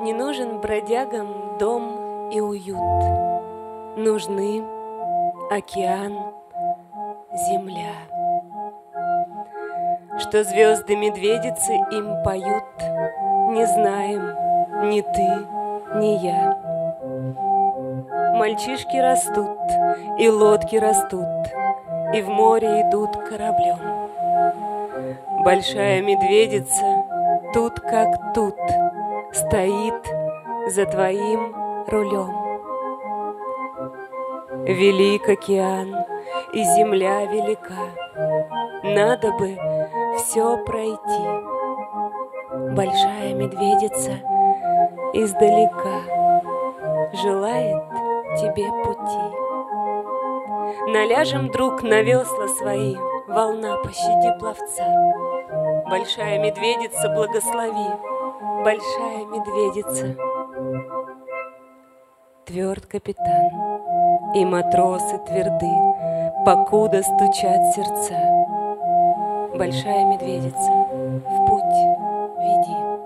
Не нужен бродягам дом и уют. Нужны океан, земля. Что звезды медведицы им поют, Не знаем ни ты, ни я. Мальчишки растут, и лодки растут, И в море идут кораблем. Большая медведица тут как тут Стоит за твоим рулем. Велик океан, и земля велика, Надо бы все пройти. Большая медведица издалека Желает тебе пути. Наляжем, друг, на весла свои, волна, пощади пловца. Большая медведица, благослови, большая медведица. Тверд капитан, и матросы тверды, покуда стучат сердца. Большая медведица, в путь веди.